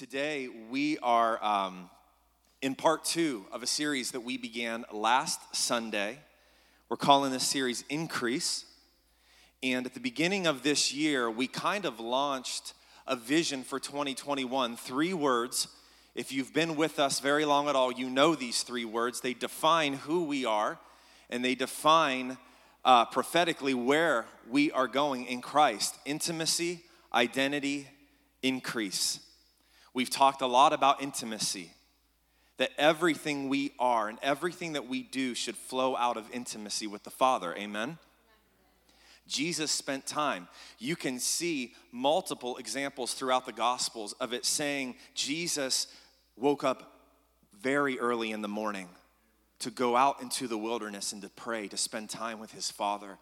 Today, we are um, in part two of a series that we began last Sunday. We're calling this series Increase. And at the beginning of this year, we kind of launched a vision for 2021. Three words. If you've been with us very long at all, you know these three words. They define who we are and they define uh, prophetically where we are going in Christ intimacy, identity, increase. We've talked a lot about intimacy, that everything we are and everything that we do should flow out of intimacy with the Father. Amen? Jesus spent time. You can see multiple examples throughout the Gospels of it saying Jesus woke up very early in the morning to go out into the wilderness and to pray, to spend time with his Father.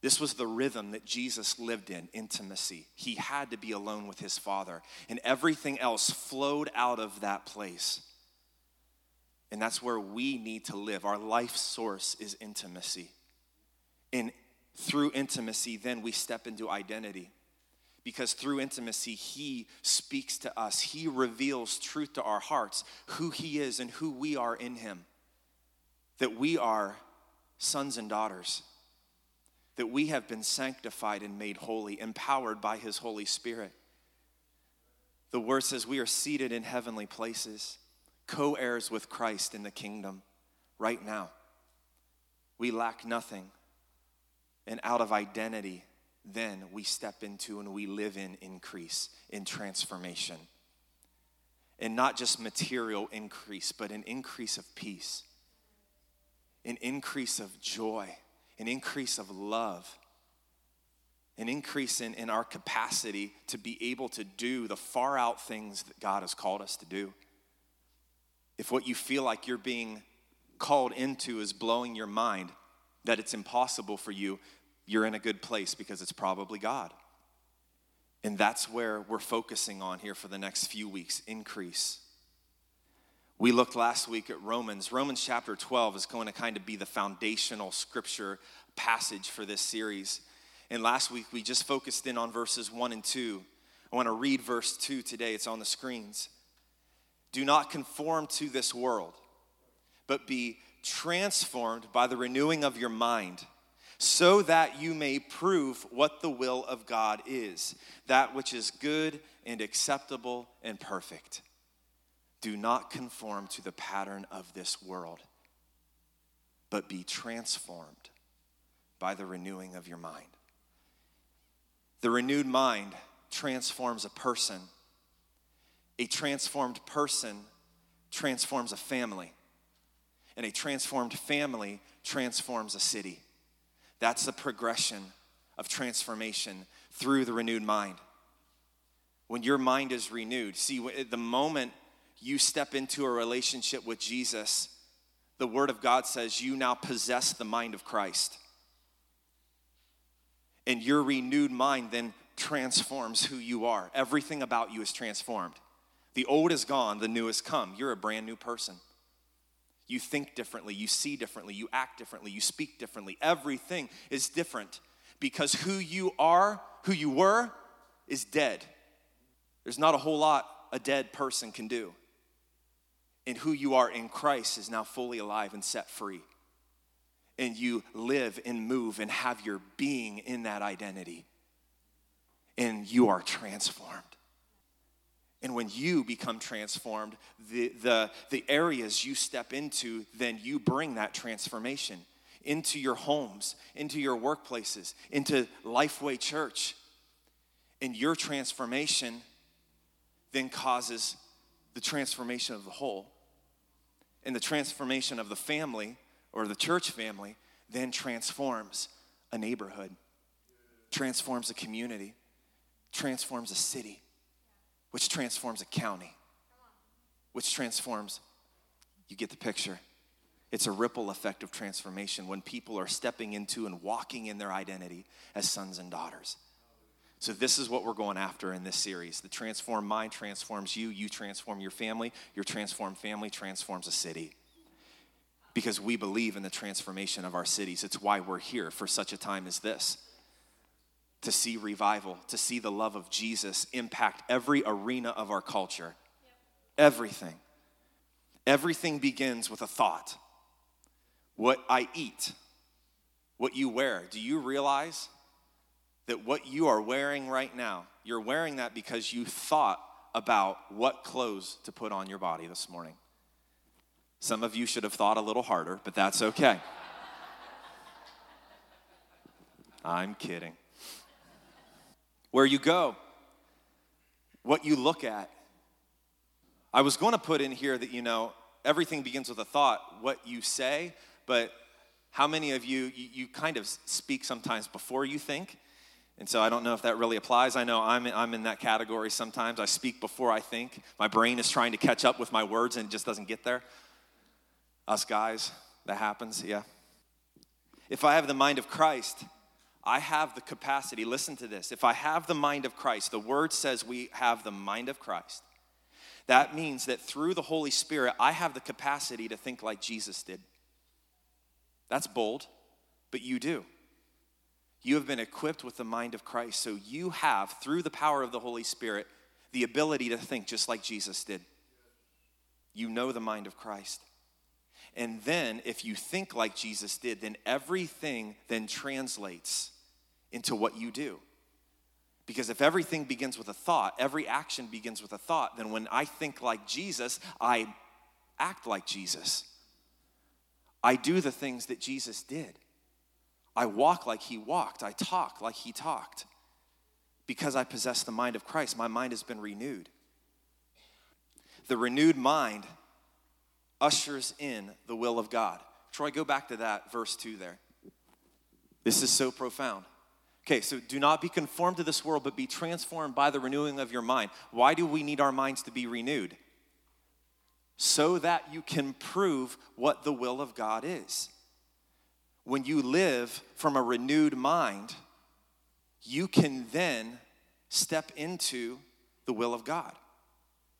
This was the rhythm that Jesus lived in intimacy. He had to be alone with his Father, and everything else flowed out of that place. And that's where we need to live. Our life source is intimacy. And through intimacy, then we step into identity. Because through intimacy, He speaks to us. He reveals truth to our hearts, who He is and who we are in Him. That we are sons and daughters that we have been sanctified and made holy, empowered by His Holy Spirit. The word says we are seated in heavenly places, co heirs with Christ in the kingdom right now. We lack nothing. And out of identity, then we step into and we live in increase, in transformation. And not just material increase, but an increase of peace, an increase of joy an increase of love, an increase in, in our capacity to be able to do the far out things that God has called us to do. If what you feel like you're being called into is blowing your mind, that it's impossible for you, you're in a good place because it's probably God. And that's where we're focusing on here for the next few weeks increase. We looked last week at Romans. Romans chapter 12 is going to kind of be the foundational scripture passage for this series. And last week we just focused in on verses 1 and 2. I want to read verse 2 today, it's on the screens. Do not conform to this world, but be transformed by the renewing of your mind, so that you may prove what the will of God is, that which is good and acceptable and perfect. Do not conform to the pattern of this world, but be transformed by the renewing of your mind. The renewed mind transforms a person. A transformed person transforms a family. And a transformed family transforms a city. That's the progression of transformation through the renewed mind. When your mind is renewed, see, the moment you step into a relationship with Jesus, the Word of God says you now possess the mind of Christ. And your renewed mind then transforms who you are. Everything about you is transformed. The old is gone, the new has come. You're a brand new person. You think differently, you see differently, you act differently, you speak differently. Everything is different because who you are, who you were, is dead. There's not a whole lot a dead person can do and who you are in Christ is now fully alive and set free. And you live and move and have your being in that identity. And you are transformed. And when you become transformed, the, the, the areas you step into, then you bring that transformation into your homes, into your workplaces, into Lifeway Church. And your transformation then causes the transformation of the whole and the transformation of the family or the church family then transforms a neighborhood, transforms a community, transforms a city, which transforms a county, which transforms, you get the picture. It's a ripple effect of transformation when people are stepping into and walking in their identity as sons and daughters. So, this is what we're going after in this series. The transformed mind transforms you, you transform your family, your transformed family transforms a city. Because we believe in the transformation of our cities. It's why we're here for such a time as this. to see revival, to see the love of Jesus impact every arena of our culture. Everything. Everything begins with a thought. What I eat, what you wear. Do you realize that what you are wearing right now, you're wearing that because you thought about what clothes to put on your body this morning? Some of you should have thought a little harder, but that's okay. I'm kidding. Where you go, what you look at. I was going to put in here that, you know, everything begins with a thought, what you say, but how many of you, you, you kind of speak sometimes before you think? And so I don't know if that really applies. I know I'm I'm in that category sometimes. I speak before I think. My brain is trying to catch up with my words and it just doesn't get there. Us guys, that happens, yeah. If I have the mind of Christ, I have the capacity, listen to this. If I have the mind of Christ, the word says we have the mind of Christ. That means that through the Holy Spirit, I have the capacity to think like Jesus did. That's bold, but you do. You have been equipped with the mind of Christ, so you have, through the power of the Holy Spirit, the ability to think just like Jesus did. You know the mind of Christ. And then, if you think like Jesus did, then everything then translates into what you do. Because if everything begins with a thought, every action begins with a thought, then when I think like Jesus, I act like Jesus. I do the things that Jesus did. I walk like he walked. I talk like he talked. Because I possess the mind of Christ, my mind has been renewed. The renewed mind ushers in the will of God. Troy, go back to that verse 2 there. This is so profound. Okay, so do not be conformed to this world, but be transformed by the renewing of your mind. Why do we need our minds to be renewed? So that you can prove what the will of God is. When you live from a renewed mind, you can then step into the will of God.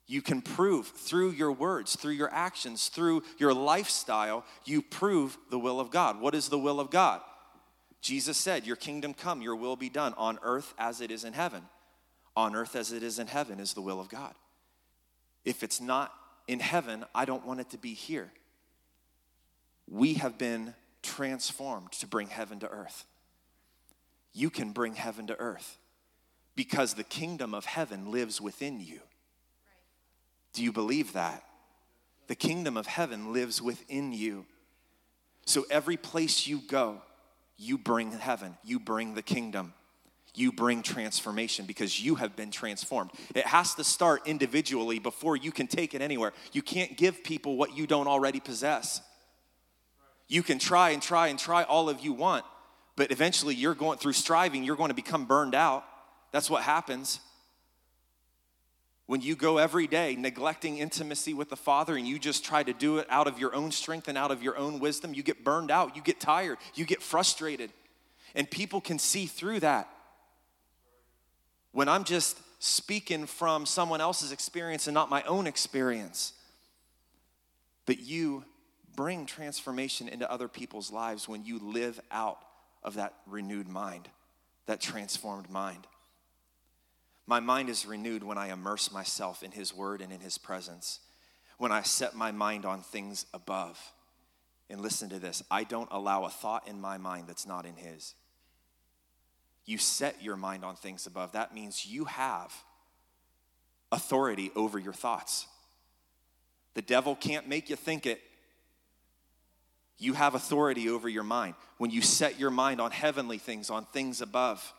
You can prove through your words, through your actions, through your lifestyle, you prove the will of God. What is the will of God? Jesus said, Your kingdom come, your will be done on earth as it is in heaven. On earth as it is in heaven is the will of God. If it's not in heaven, I don't want it to be here. We have been transformed to bring heaven to earth. You can bring heaven to earth because the kingdom of heaven lives within you. Do you believe that? The kingdom of heaven lives within you. So every place you go, you bring heaven, you bring the kingdom, you bring transformation because you have been transformed. It has to start individually before you can take it anywhere. You can't give people what you don't already possess. You can try and try and try all of you want, but eventually you're going through striving, you're going to become burned out. That's what happens. When you go every day neglecting intimacy with the Father and you just try to do it out of your own strength and out of your own wisdom, you get burned out, you get tired, you get frustrated. And people can see through that. When I'm just speaking from someone else's experience and not my own experience. But you bring transformation into other people's lives when you live out of that renewed mind, that transformed mind. My mind is renewed when I immerse myself in His Word and in His presence, when I set my mind on things above. And listen to this I don't allow a thought in my mind that's not in His. You set your mind on things above. That means you have authority over your thoughts. The devil can't make you think it. You have authority over your mind. When you set your mind on heavenly things, on things above,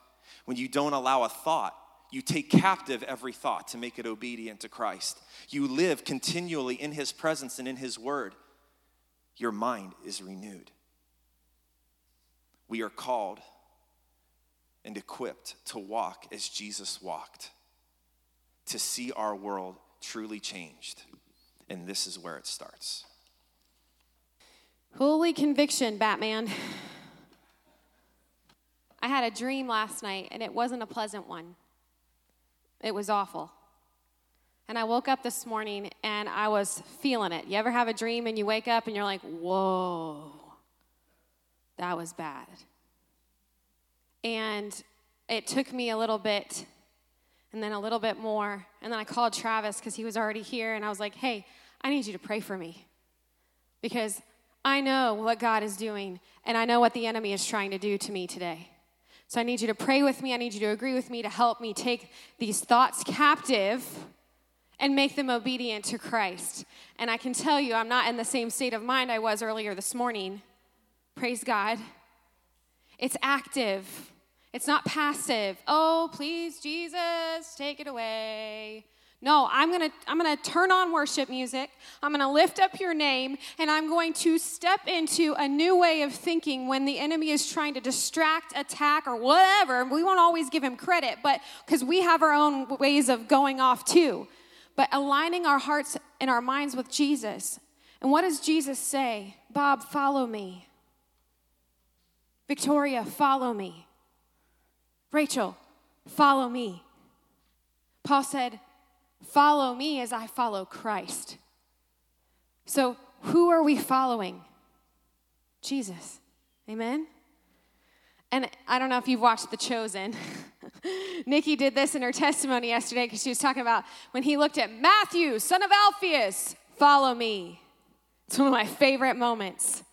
when you don't allow a thought you take captive every thought to make it obedient to Christ. You live continually in His presence and in His word. Your mind is renewed. We are called and equipped to walk as Jesus walked, to see our world truly changed. And this is where it starts. Holy conviction, Batman. I had a dream last night, and it wasn't a pleasant one. It was awful. And I woke up this morning and I was feeling it. You ever have a dream and you wake up and you're like, whoa, that was bad. And it took me a little bit and then a little bit more. And then I called Travis because he was already here and I was like, hey, I need you to pray for me because I know what God is doing and I know what the enemy is trying to do to me today. So I need you to pray with me. I need you to agree with me to help me take these thoughts captive and make them obedient to Christ. And I can tell you, I'm not in the same state of mind I was earlier this morning. Praise God. It's active, it's not passive. Oh, please, Jesus, take it away. No, I'm going to I'm going to turn on worship music. I'm going to lift up your name and I'm going to step into a new way of thinking when the enemy is trying to distract, attack or whatever. We won't always give him credit, but cuz we have our own ways of going off too. But aligning our hearts and our minds with Jesus. And what does Jesus say? Bob, follow me. Victoria, follow me. Rachel, follow me. Paul said, Follow me as I follow Christ. So, who are we following? Jesus. Amen? And I don't know if you've watched The Chosen. Nikki did this in her testimony yesterday because she was talking about when he looked at Matthew, son of Alphaeus, follow me. It's one of my favorite moments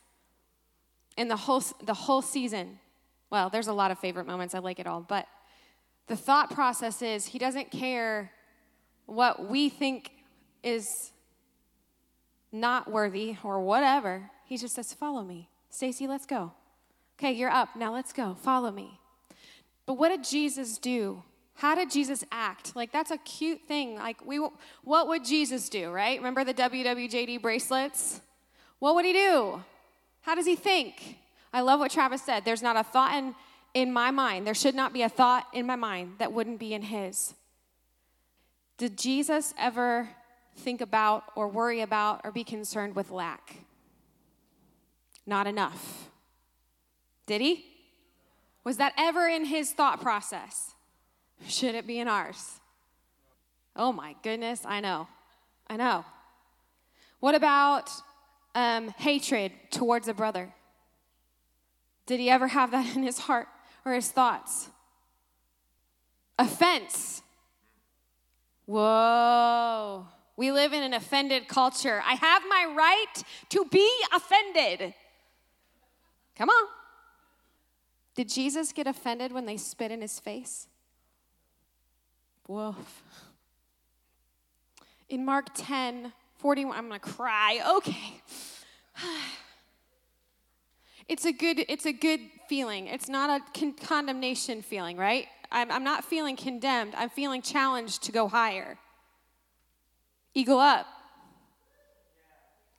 in the whole, the whole season. Well, there's a lot of favorite moments. I like it all. But the thought process is he doesn't care what we think is not worthy or whatever. He just says, Follow me. Stacy, let's go. Okay, you're up. Now let's go. Follow me. But what did Jesus do? How did Jesus act? Like that's a cute thing. Like we what would Jesus do, right? Remember the WWJD bracelets? What would he do? How does he think? I love what Travis said. There's not a thought in in my mind. There should not be a thought in my mind that wouldn't be in his. Did Jesus ever think about or worry about or be concerned with lack? Not enough. Did he? Was that ever in his thought process? Should it be in ours? Oh my goodness, I know. I know. What about um, hatred towards a brother? Did he ever have that in his heart or his thoughts? Offense Whoa. We live in an offended culture. I have my right to be offended. Come on. Did Jesus get offended when they spit in his face? Woof. In Mark 10, 41, I'm gonna cry. Okay. It's a good, it's a good feeling. It's not a con- condemnation feeling, right? I'm, I'm not feeling condemned. I'm feeling challenged to go higher. Eagle up.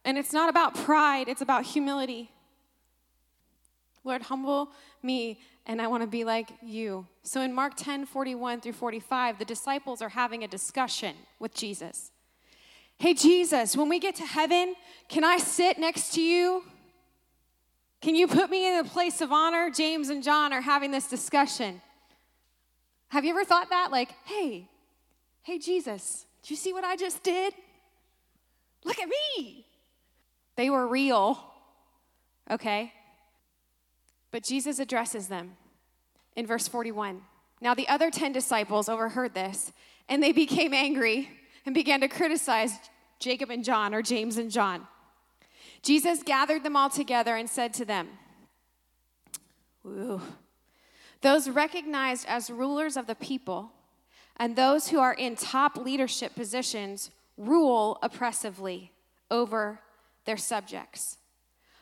And it's not about pride, it's about humility. Lord, humble me, and I want to be like you. So in Mark 10 41 through 45, the disciples are having a discussion with Jesus. Hey, Jesus, when we get to heaven, can I sit next to you? Can you put me in a place of honor? James and John are having this discussion. Have you ever thought that? Like, hey, hey, Jesus, do you see what I just did? Look at me. They were real, okay? But Jesus addresses them in verse 41. Now, the other 10 disciples overheard this, and they became angry and began to criticize Jacob and John, or James and John. Jesus gathered them all together and said to them, Ooh, those recognized as rulers of the people and those who are in top leadership positions rule oppressively over their subjects.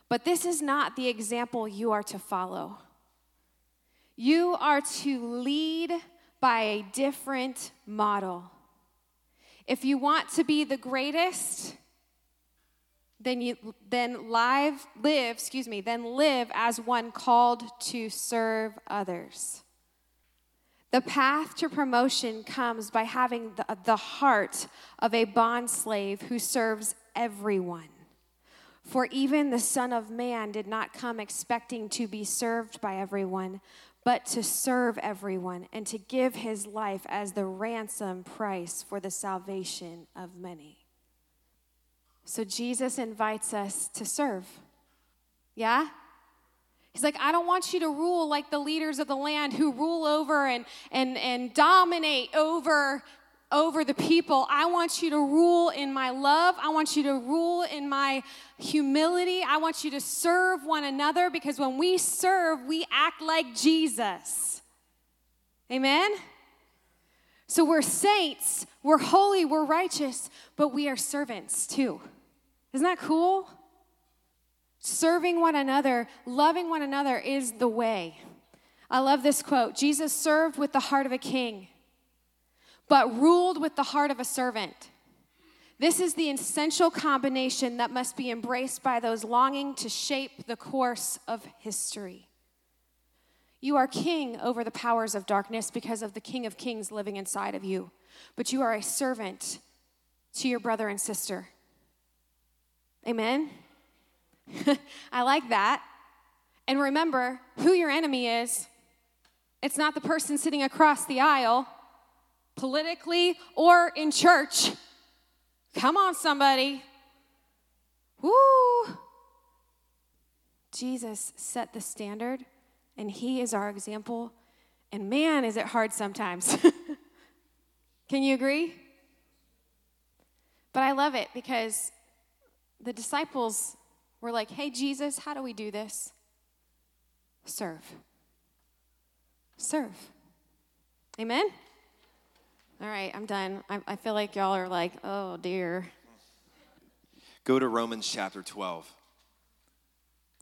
But this is not the example you are to follow. You are to lead by a different model. If you want to be the greatest, then you then live live excuse me then live as one called to serve others. The path to promotion comes by having the, the heart of a bond slave who serves everyone. For even the son of man did not come expecting to be served by everyone but to serve everyone and to give his life as the ransom price for the salvation of many so Jesus invites us to serve. Yeah? He's like, I don't want you to rule like the leaders of the land who rule over and, and, and dominate over, over the people. I want you to rule in my love. I want you to rule in my humility. I want you to serve one another because when we serve, we act like Jesus. Amen? So we're saints, we're holy, we're righteous, but we are servants too. Isn't that cool? Serving one another, loving one another is the way. I love this quote Jesus served with the heart of a king, but ruled with the heart of a servant. This is the essential combination that must be embraced by those longing to shape the course of history. You are king over the powers of darkness because of the King of Kings living inside of you, but you are a servant to your brother and sister. Amen? I like that. And remember who your enemy is. It's not the person sitting across the aisle, politically or in church. Come on, somebody. Woo! Jesus set the standard, and he is our example. And man, is it hard sometimes. Can you agree? But I love it because the disciples we're like, hey, Jesus, how do we do this? Serve. Serve. Amen? All right, I'm done. I, I feel like y'all are like, oh dear. Go to Romans chapter 12.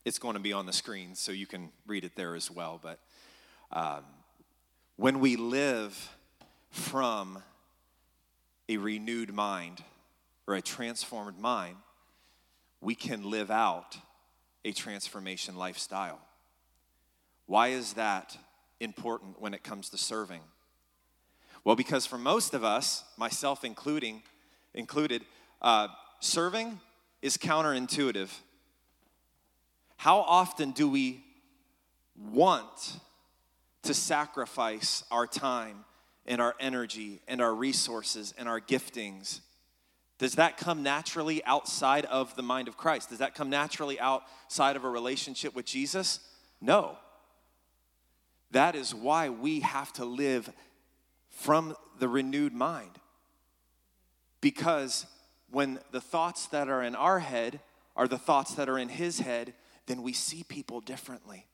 It's going to be on the screen, so you can read it there as well. But um, when we live from a renewed mind or a transformed mind, we can live out a transformation lifestyle. Why is that important when it comes to serving? Well, because for most of us, myself including, included, uh, serving is counterintuitive. How often do we want to sacrifice our time and our energy and our resources and our giftings does that come naturally outside of the mind of Christ? Does that come naturally outside of a relationship with Jesus? No. That is why we have to live from the renewed mind. Because when the thoughts that are in our head are the thoughts that are in his head, then we see people differently.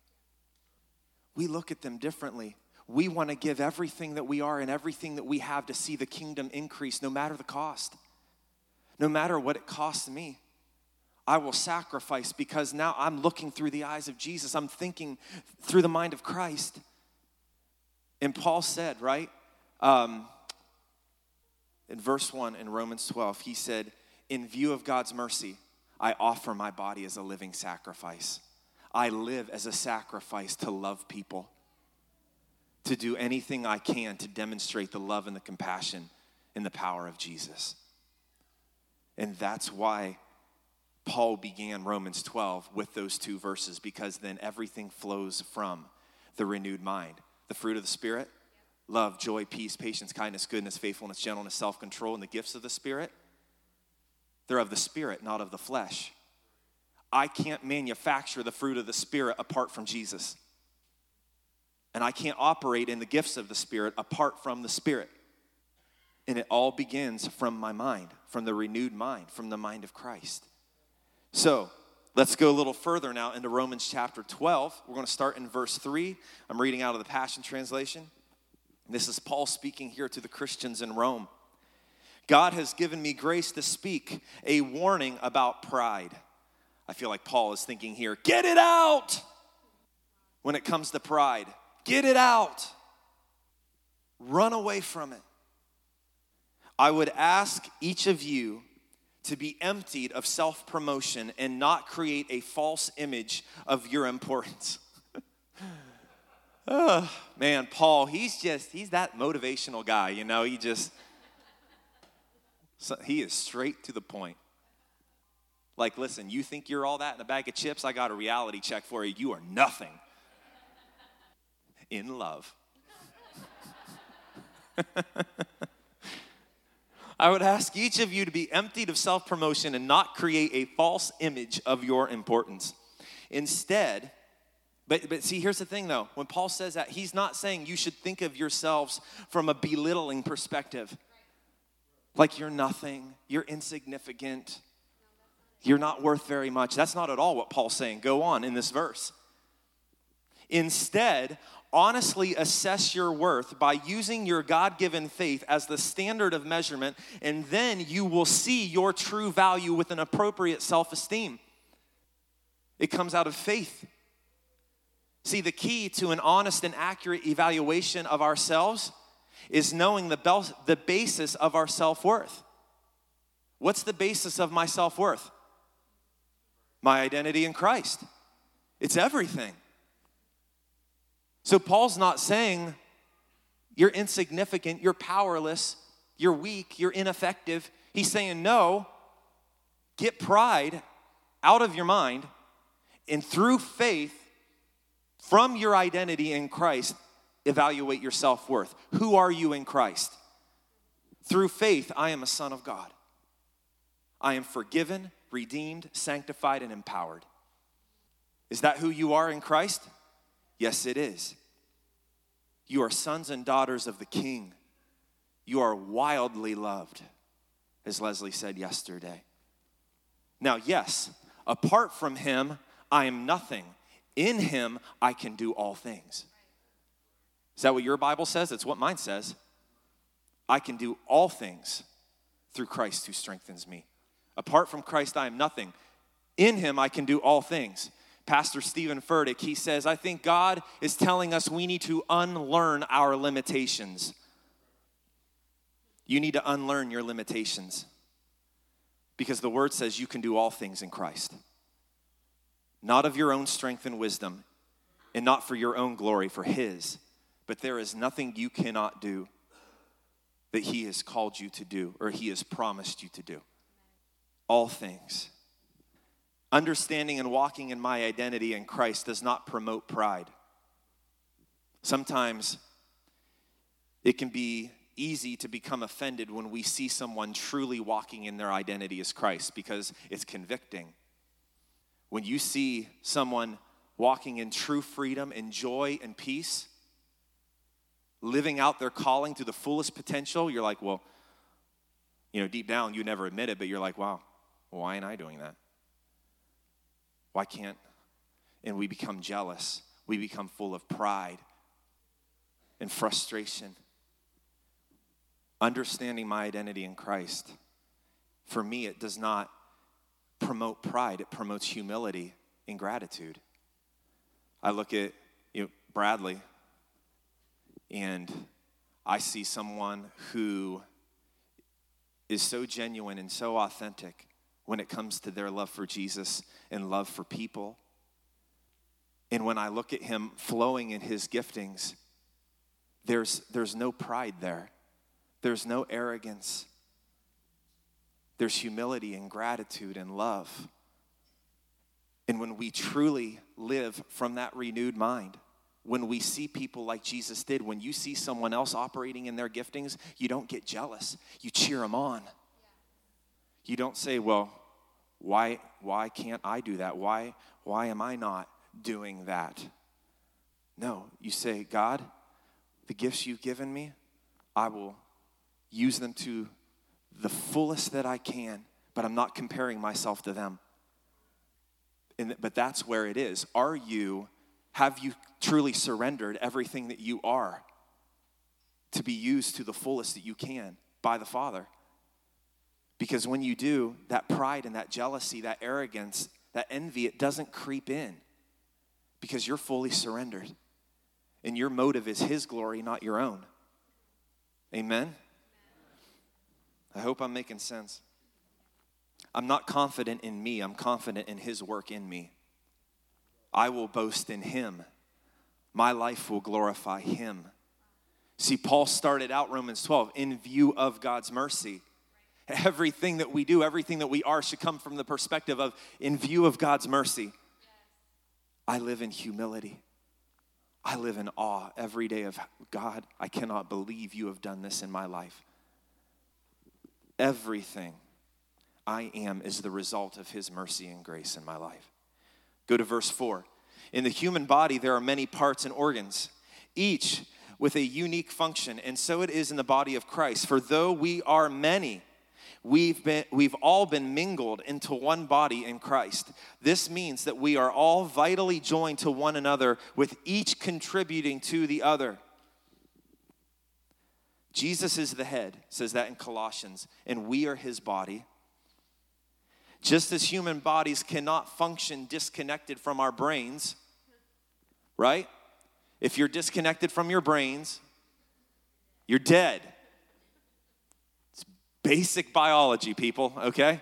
We look at them differently. We want to give everything that we are and everything that we have to see the kingdom increase, no matter the cost no matter what it costs me. I will sacrifice because now I'm looking through the eyes of Jesus. I'm thinking through the mind of Christ. And Paul said, right? Um, in verse 1 in Romans 12, he said, In view of God's mercy, I offer my body as a living sacrifice. I live as a sacrifice to love people, to do anything I can to demonstrate the love and the compassion and the power of Jesus. And that's why Paul began Romans 12 with those two verses, because then everything flows from the renewed mind. The fruit of the Spirit love, joy, peace, patience, kindness, goodness, faithfulness, gentleness, self control, and the gifts of the Spirit. They're of the Spirit, not of the flesh. I can't manufacture the fruit of the Spirit apart from Jesus. And I can't operate in the gifts of the Spirit apart from the Spirit. And it all begins from my mind, from the renewed mind, from the mind of Christ. So let's go a little further now into Romans chapter 12. We're going to start in verse 3. I'm reading out of the Passion Translation. This is Paul speaking here to the Christians in Rome. God has given me grace to speak a warning about pride. I feel like Paul is thinking here, get it out when it comes to pride. Get it out. Run away from it. I would ask each of you to be emptied of self promotion and not create a false image of your importance. oh, man, Paul, he's just, he's that motivational guy, you know, he just, so he is straight to the point. Like, listen, you think you're all that in a bag of chips? I got a reality check for you. You are nothing in love. I would ask each of you to be emptied of self promotion and not create a false image of your importance. Instead, But, but see, here's the thing though. When Paul says that, he's not saying you should think of yourselves from a belittling perspective. Like you're nothing, you're insignificant, you're not worth very much. That's not at all what Paul's saying. Go on in this verse. Instead, honestly assess your worth by using your God given faith as the standard of measurement, and then you will see your true value with an appropriate self esteem. It comes out of faith. See, the key to an honest and accurate evaluation of ourselves is knowing the, bel- the basis of our self worth. What's the basis of my self worth? My identity in Christ. It's everything. So, Paul's not saying you're insignificant, you're powerless, you're weak, you're ineffective. He's saying, no, get pride out of your mind, and through faith, from your identity in Christ, evaluate your self worth. Who are you in Christ? Through faith, I am a son of God. I am forgiven, redeemed, sanctified, and empowered. Is that who you are in Christ? Yes, it is. You are sons and daughters of the King. You are wildly loved, as Leslie said yesterday. Now, yes, apart from Him, I am nothing. In him, I can do all things. Is that what your Bible says? It's what mine says. I can do all things through Christ who strengthens me. Apart from Christ, I am nothing. In him, I can do all things. Pastor Steven Furtick, he says, I think God is telling us we need to unlearn our limitations. You need to unlearn your limitations because the word says you can do all things in Christ not of your own strength and wisdom, and not for your own glory, for His. But there is nothing you cannot do that He has called you to do or He has promised you to do. All things. Understanding and walking in my identity in Christ does not promote pride. Sometimes it can be easy to become offended when we see someone truly walking in their identity as Christ because it's convicting when you see someone walking in true freedom and joy and peace, living out their calling to the fullest potential, you're like, well, you know, deep down, you never admit it, but you're like, wow, why ain't I doing that? Why can't? And we become jealous. We become full of pride and frustration. Understanding my identity in Christ, for me, it does not promote pride, it promotes humility and gratitude. I look at you know, Bradley and I see someone who is so genuine and so authentic when it comes to their love for Jesus and love for people. And when I look at him flowing in his giftings, there's, there's no pride there, there's no arrogance, there's humility and gratitude and love. And when we truly live from that renewed mind, when we see people like Jesus did, when you see someone else operating in their giftings, you don't get jealous. You cheer them on. You don't say, well, why, why can't I do that? Why, why am I not doing that? No, you say, God, the gifts you've given me, I will use them to the fullest that I can, but I'm not comparing myself to them. And, but that's where it is. Are you, have you truly surrendered everything that you are to be used to the fullest that you can by the Father? Because when you do, that pride and that jealousy, that arrogance, that envy, it doesn't creep in because you're fully surrendered. And your motive is His glory, not your own. Amen? I hope I'm making sense. I'm not confident in me, I'm confident in His work in me. I will boast in Him. My life will glorify Him. See, Paul started out Romans 12 in view of God's mercy. Everything that we do, everything that we are, should come from the perspective of in view of God's mercy. I live in humility. I live in awe every day of God. I cannot believe you have done this in my life. Everything I am is the result of his mercy and grace in my life. Go to verse 4. In the human body, there are many parts and organs, each with a unique function, and so it is in the body of Christ. For though we are many, we've, been, we've all been mingled into one body in Christ. This means that we are all vitally joined to one another, with each contributing to the other. Jesus is the head, says that in Colossians, and we are his body. Just as human bodies cannot function disconnected from our brains, right? If you're disconnected from your brains, you're dead. Basic biology, people, okay?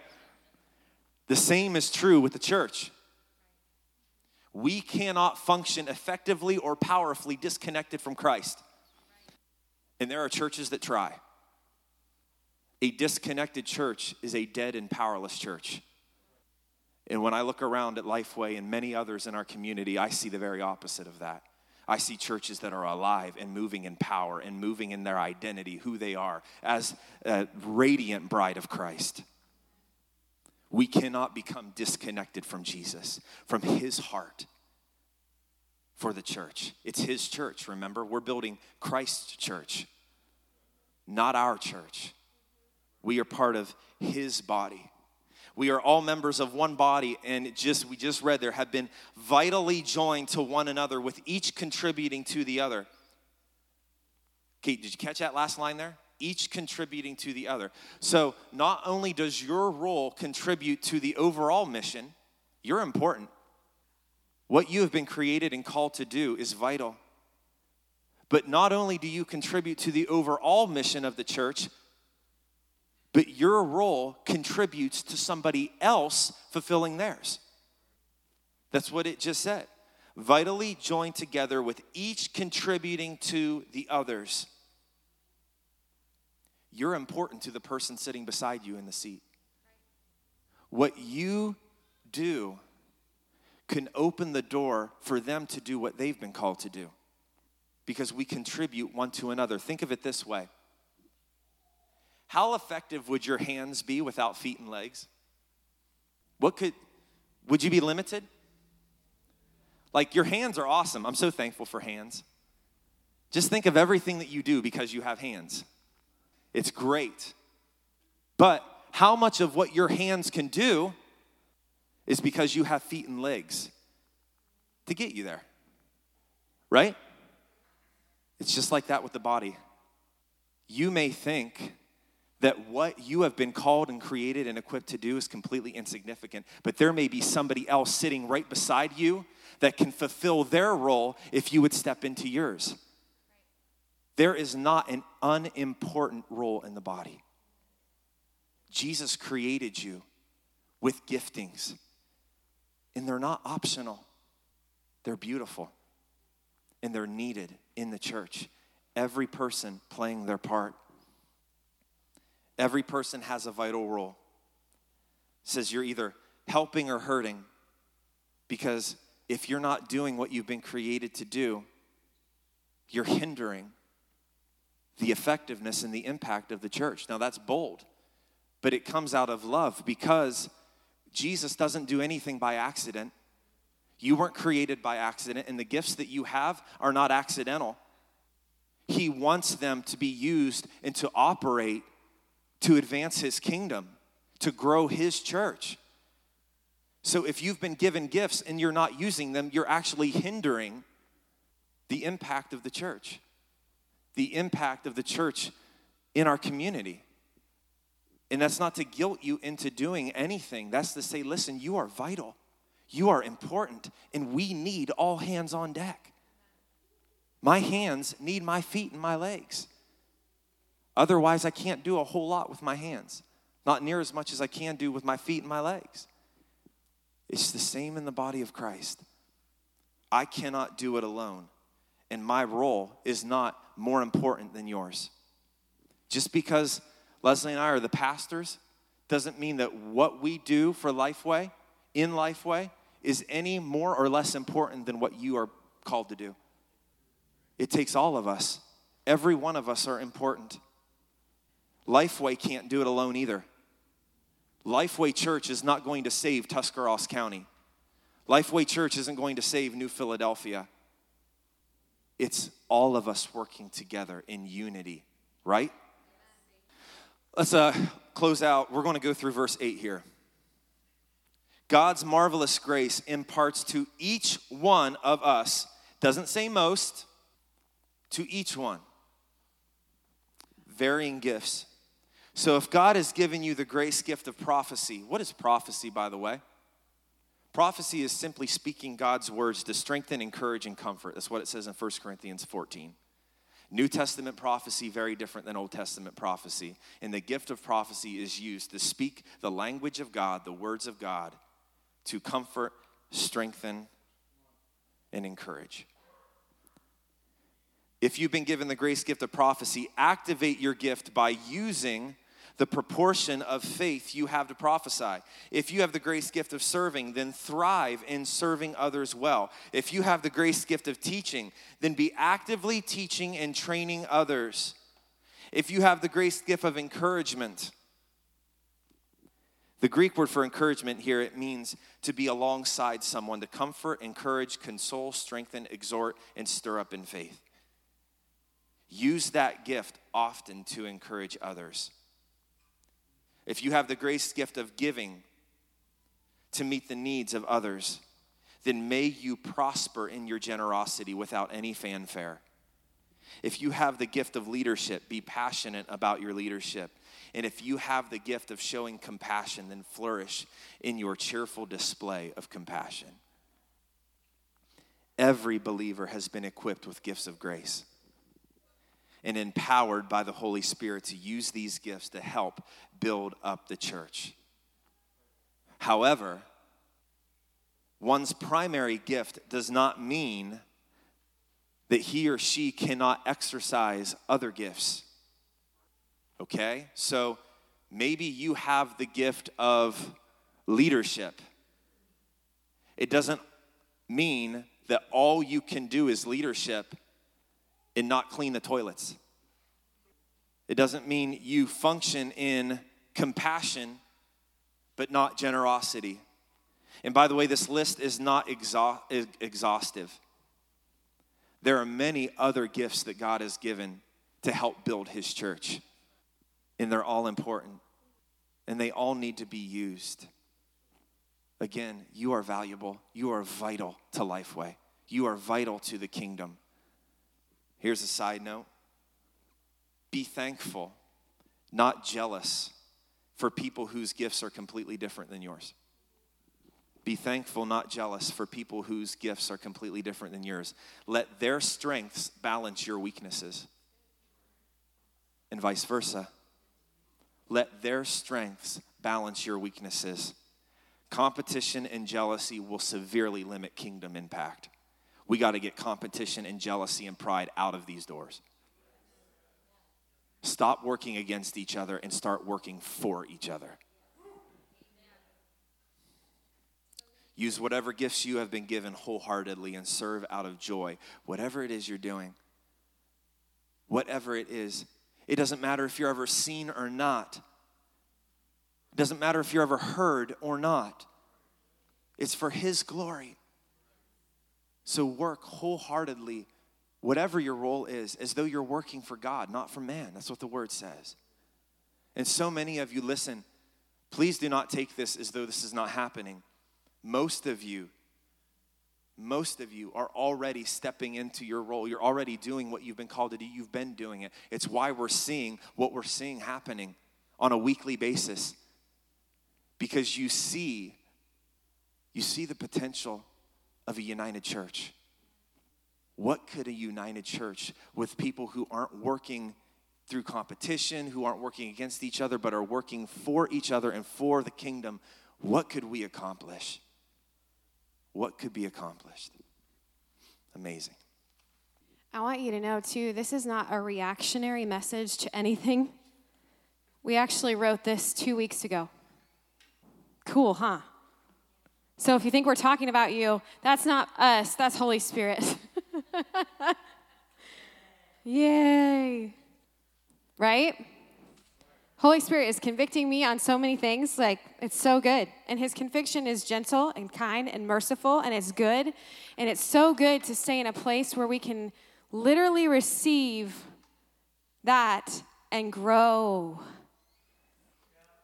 The same is true with the church. We cannot function effectively or powerfully disconnected from Christ. And there are churches that try. A disconnected church is a dead and powerless church. And when I look around at Lifeway and many others in our community, I see the very opposite of that. I see churches that are alive and moving in power and moving in their identity, who they are, as a radiant bride of Christ. We cannot become disconnected from Jesus, from his heart for the church. It's his church, remember? We're building Christ's church, not our church. We are part of his body. We are all members of one body, and just we just read there have been vitally joined to one another, with each contributing to the other. Kate, did you catch that last line there? Each contributing to the other. So not only does your role contribute to the overall mission, you're important. What you have been created and called to do is vital. But not only do you contribute to the overall mission of the church, but your role contributes to somebody else fulfilling theirs. That's what it just said. Vitally joined together with each contributing to the others. You're important to the person sitting beside you in the seat. What you do can open the door for them to do what they've been called to do because we contribute one to another. Think of it this way How effective would your hands be without feet and legs? What could, would you be limited? Like, your hands are awesome. I'm so thankful for hands. Just think of everything that you do because you have hands. It's great. But how much of what your hands can do is because you have feet and legs to get you there. Right? It's just like that with the body. You may think that what you have been called and created and equipped to do is completely insignificant, but there may be somebody else sitting right beside you that can fulfill their role if you would step into yours. There is not an unimportant role in the body. Jesus created you with giftings and they're not optional, they're beautiful. And they're needed in the church. Every person playing their part. Every person has a vital role. It says you're either helping or hurting because if you're not doing what you've been created to do, you're hindering the effectiveness and the impact of the church. Now, that's bold, but it comes out of love because Jesus doesn't do anything by accident. You weren't created by accident, and the gifts that you have are not accidental. He wants them to be used and to operate to advance His kingdom, to grow His church. So if you've been given gifts and you're not using them, you're actually hindering the impact of the church, the impact of the church in our community. And that's not to guilt you into doing anything. That's to say, listen, you are vital. You are important, and we need all hands on deck. My hands need my feet and my legs. Otherwise, I can't do a whole lot with my hands, not near as much as I can do with my feet and my legs. It's the same in the body of Christ. I cannot do it alone, and my role is not more important than yours. Just because Leslie and I are the pastors, doesn't mean that what we do for Lifeway, in Lifeway, is any more or less important than what you are called to do. It takes all of us. Every one of us are important. Lifeway can't do it alone either. Lifeway Church is not going to save Tuscarawas County. Lifeway Church isn't going to save New Philadelphia. It's all of us working together in unity, right? Let's uh, close out. We're going to go through verse 8 here. God's marvelous grace imparts to each one of us, doesn't say most, to each one, varying gifts. So if God has given you the grace gift of prophecy, what is prophecy, by the way? Prophecy is simply speaking God's words to strengthen, encourage, and comfort. That's what it says in 1 Corinthians 14. New Testament prophecy, very different than Old Testament prophecy. And the gift of prophecy is used to speak the language of God, the words of God, to comfort, strengthen, and encourage. If you've been given the grace gift of prophecy, activate your gift by using the proportion of faith you have to prophesy. If you have the grace gift of serving, then thrive in serving others well. If you have the grace gift of teaching, then be actively teaching and training others. If you have the grace gift of encouragement, the Greek word for encouragement here, it means to be alongside someone, to comfort, encourage, console, strengthen, exhort, and stir up in faith. Use that gift often to encourage others if you have the grace gift of giving to meet the needs of others, then may you prosper in your generosity without any fanfare. If you have the gift of leadership, be passionate about your leadership. And if you have the gift of showing compassion, then flourish in your cheerful display of compassion. Every believer has been equipped with gifts of grace and empowered by the Holy Spirit to use these gifts to help build up the church. However, one's primary gift does not mean that he or she cannot exercise other gifts. Okay? So maybe you have the gift of leadership. It doesn't mean that all you can do is leadership and not clean the toilets. It doesn't mean you function in compassion but not generosity. And by the way, this list is not exhaustive. There are many other gifts that God has given to help build his church, and they're all important, and they all need to be used. Again, you are valuable. You are vital to Lifeway. You are vital to the kingdom. Here's a side note be thankful, not jealous, for people whose gifts are completely different than yours. Be thankful, not jealous, for people whose gifts are completely different than yours. Let their strengths balance your weaknesses, and vice versa. Let their strengths balance your weaknesses. Competition and jealousy will severely limit kingdom impact. We got to get competition and jealousy and pride out of these doors. Stop working against each other and start working for each other. Use whatever gifts you have been given wholeheartedly and serve out of joy, whatever it is you're doing. Whatever it is. It doesn't matter if you're ever seen or not. It doesn't matter if you're ever heard or not. It's for His glory. So work wholeheartedly, whatever your role is, as though you're working for God, not for man. That's what the word says. And so many of you, listen, please do not take this as though this is not happening. Most of you, most of you are already stepping into your role. You're already doing what you've been called to do. You've been doing it. It's why we're seeing what we're seeing happening on a weekly basis. Because you see, you see the potential of a united church? What could a united church with people who aren't working through competition, who aren't working against each other, but are working for each other and for the kingdom, what could we accomplish? What could be accomplished? Amazing. I want you to know, too, this is not a reactionary message to anything. We actually wrote this two weeks ago. Cool, huh? So if you think we're talking about you, that's not us, that's Holy Spirit. Yay. Right? Holy Spirit is convicting me on so many things. Like, it's so good. And His conviction is gentle and kind and merciful, and it's good. And it's so good to stay in a place where we can literally receive that and grow.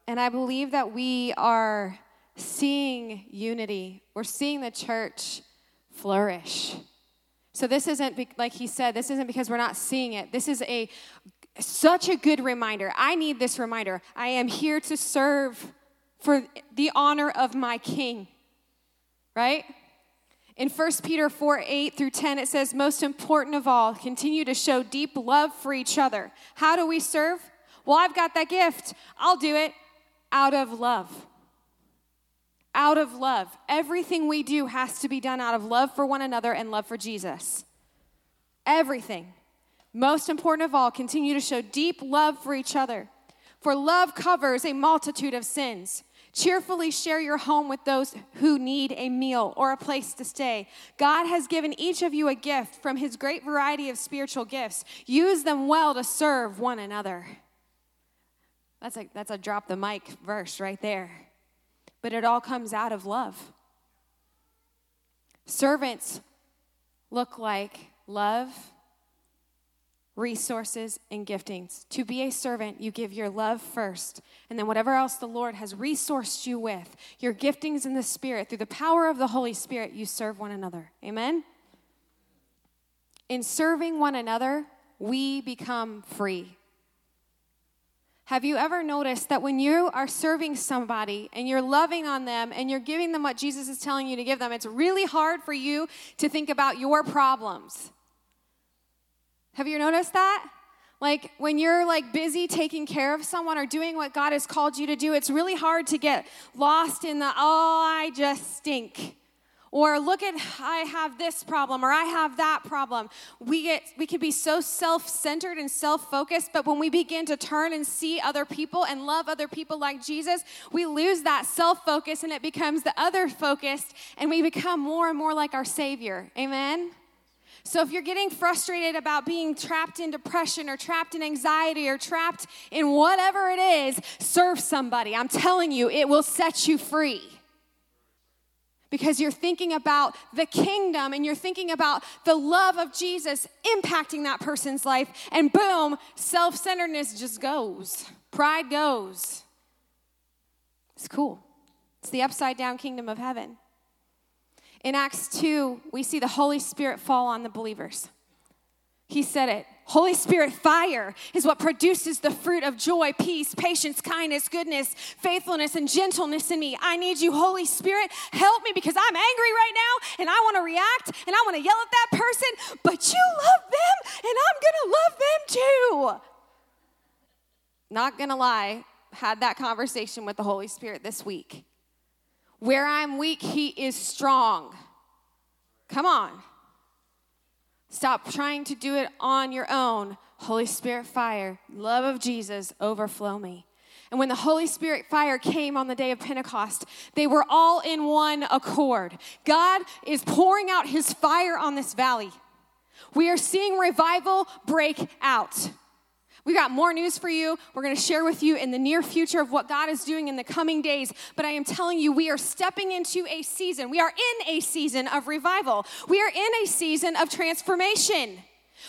And I believe that we are seeing unity, we're seeing the church flourish. So, this isn't, like he said, this isn't because we're not seeing it. This is a such a good reminder. I need this reminder. I am here to serve for the honor of my king. Right? In 1 Peter 4 8 through 10, it says, Most important of all, continue to show deep love for each other. How do we serve? Well, I've got that gift. I'll do it out of love. Out of love. Everything we do has to be done out of love for one another and love for Jesus. Everything. Most important of all, continue to show deep love for each other. For love covers a multitude of sins. Cheerfully share your home with those who need a meal or a place to stay. God has given each of you a gift from his great variety of spiritual gifts. Use them well to serve one another. That's a, that's a drop the mic verse right there. But it all comes out of love. Servants look like love resources, and giftings. To be a servant, you give your love first, and then whatever else the Lord has resourced you with, your giftings in the Spirit, through the power of the Holy Spirit, you serve one another. Amen? In serving one another, we become free. Have you ever noticed that when you are serving somebody and you're loving on them and you're giving them what Jesus is telling you to give them, it's really hard for you to think about your problems? Have you noticed that? Like when you're like busy taking care of someone or doing what God has called you to do, it's really hard to get lost in the, oh, I just stink. Or look at I have this problem or I have that problem. We get we can be so self-centered and self-focused, but when we begin to turn and see other people and love other people like Jesus, we lose that self-focus and it becomes the other focused and we become more and more like our savior. Amen. So, if you're getting frustrated about being trapped in depression or trapped in anxiety or trapped in whatever it is, serve somebody. I'm telling you, it will set you free. Because you're thinking about the kingdom and you're thinking about the love of Jesus impacting that person's life, and boom, self centeredness just goes. Pride goes. It's cool. It's the upside down kingdom of heaven. In Acts 2, we see the Holy Spirit fall on the believers. He said it. Holy Spirit fire is what produces the fruit of joy, peace, patience, kindness, goodness, faithfulness, and gentleness in me. I need you, Holy Spirit. Help me because I'm angry right now and I want to react and I want to yell at that person, but you love them and I'm going to love them too. Not going to lie, had that conversation with the Holy Spirit this week. Where I'm weak, He is strong. Come on. Stop trying to do it on your own. Holy Spirit fire, love of Jesus, overflow me. And when the Holy Spirit fire came on the day of Pentecost, they were all in one accord. God is pouring out his fire on this valley. We are seeing revival break out. We got more news for you. We're going to share with you in the near future of what God is doing in the coming days. But I am telling you, we are stepping into a season. We are in a season of revival. We are in a season of transformation.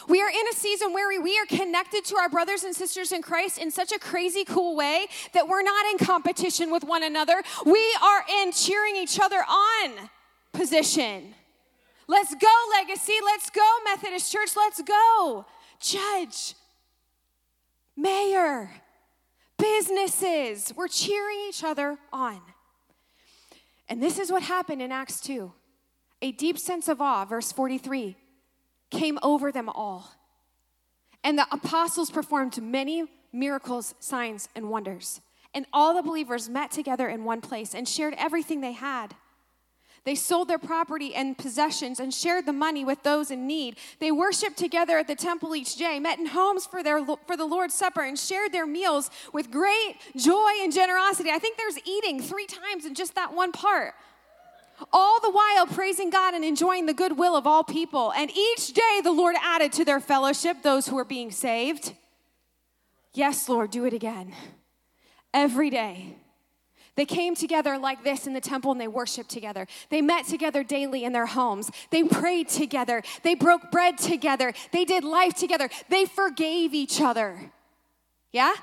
We are in a season where we are connected to our brothers and sisters in Christ in such a crazy cool way that we're not in competition with one another. We are in cheering each other on position. Let's go, Legacy. Let's go, Methodist Church. Let's go. Judge, mayor, businesses. We're cheering each other on. And this is what happened in Acts 2. A deep sense of awe, verse 43, came over them all. And the apostles performed many miracles, signs, and wonders. And all the believers met together in one place and shared everything they had. They sold their property and possessions and shared the money with those in need. They worshiped together at the temple each day, met in homes for, their, for the Lord's Supper, and shared their meals with great joy and generosity. I think there's eating three times in just that one part. All the while praising God and enjoying the goodwill of all people. And each day the Lord added to their fellowship those who were being saved. Yes, Lord, do it again. every day. They came together like this in the temple and they worshiped together. They met together daily in their homes. They prayed together. They broke bread together. They did life together. They forgave each other. Yeah?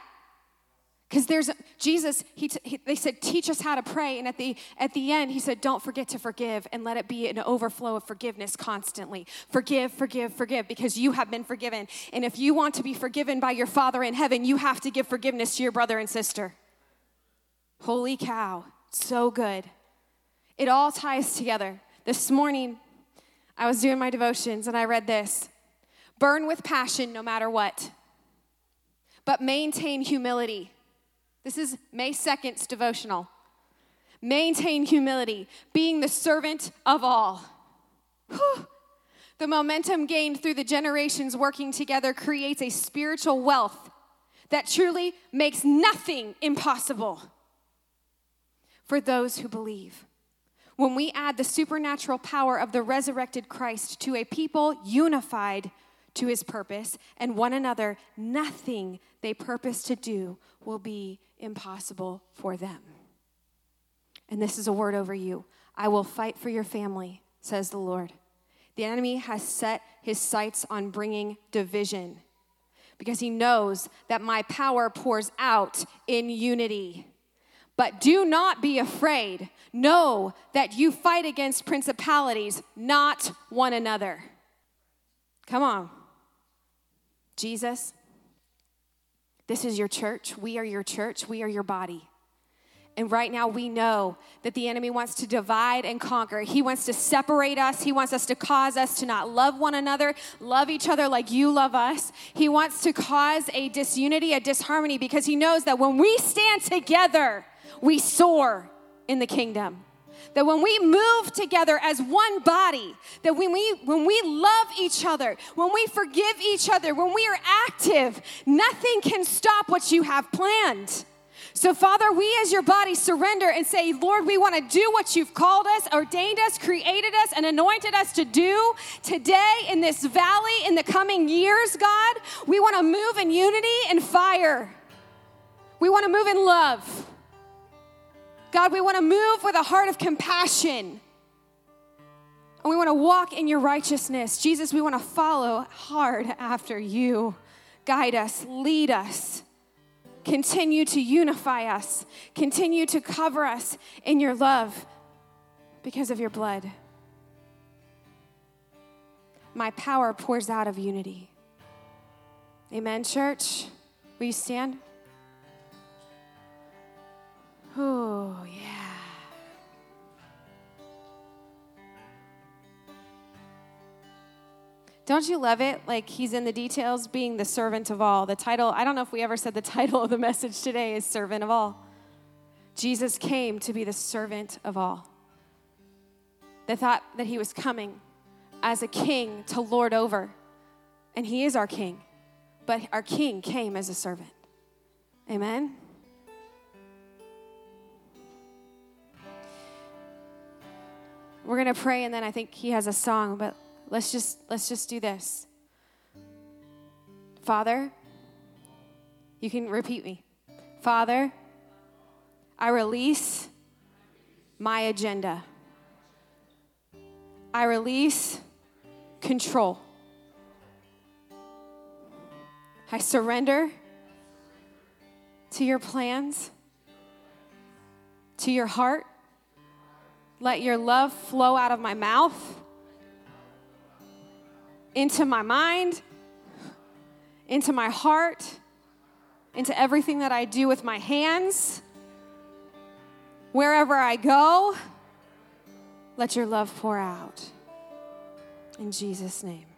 Because there's Jesus, he, he, they said, teach us how to pray. And at the, at the end, he said, don't forget to forgive and let it be an overflow of forgiveness constantly. Forgive, forgive, forgive, because you have been forgiven. And if you want to be forgiven by your Father in heaven, you have to give forgiveness to your brother and sister. Holy cow, so good. It all ties together. This morning, I was doing my devotions and I read this Burn with passion no matter what, but maintain humility. This is May 2nd's devotional. Maintain humility, being the servant of all. Whew. The momentum gained through the generations working together creates a spiritual wealth that truly makes nothing impossible for those who believe. When we add the supernatural power of the resurrected Christ to a people unified to his purpose and one another, nothing they purpose to do will be impossible for them. And this is a word over you I will fight for your family, says the Lord. The enemy has set his sights on bringing division because he knows that my power pours out in unity. But do not be afraid. Know that you fight against principalities, not one another. Come on. Jesus, this is your church. We are your church. We are your body. And right now, we know that the enemy wants to divide and conquer. He wants to separate us. He wants us to cause us to not love one another, love each other like you love us. He wants to cause a disunity, a disharmony, because he knows that when we stand together, we soar in the kingdom. That when we move together as one body, that when we when we love each other, when we forgive each other, when we are active, nothing can stop what you have planned. So, Father, we as your body surrender and say, Lord, we want to do what you've called us, ordained us, created us, and anointed us to do today in this valley in the coming years, God. We want to move in unity and fire. We want to move in love. God, we want to move with a heart of compassion. And we want to walk in your righteousness. Jesus, we want to follow hard after you. Guide us, lead us, continue to unify us, continue to cover us in your love because of your blood. My power pours out of unity. Amen, church. Will you stand? Oh, yeah. Don't you love it? Like he's in the details, being the servant of all. The title, I don't know if we ever said the title of the message today is Servant of All. Jesus came to be the servant of all. They thought that he was coming as a king to lord over, and he is our king, but our king came as a servant. Amen? We're going to pray and then I think he has a song, but let's just let's just do this. Father, you can repeat me. Father, I release my agenda. I release control. I surrender to your plans, to your heart, let your love flow out of my mouth, into my mind, into my heart, into everything that I do with my hands. Wherever I go, let your love pour out. In Jesus' name.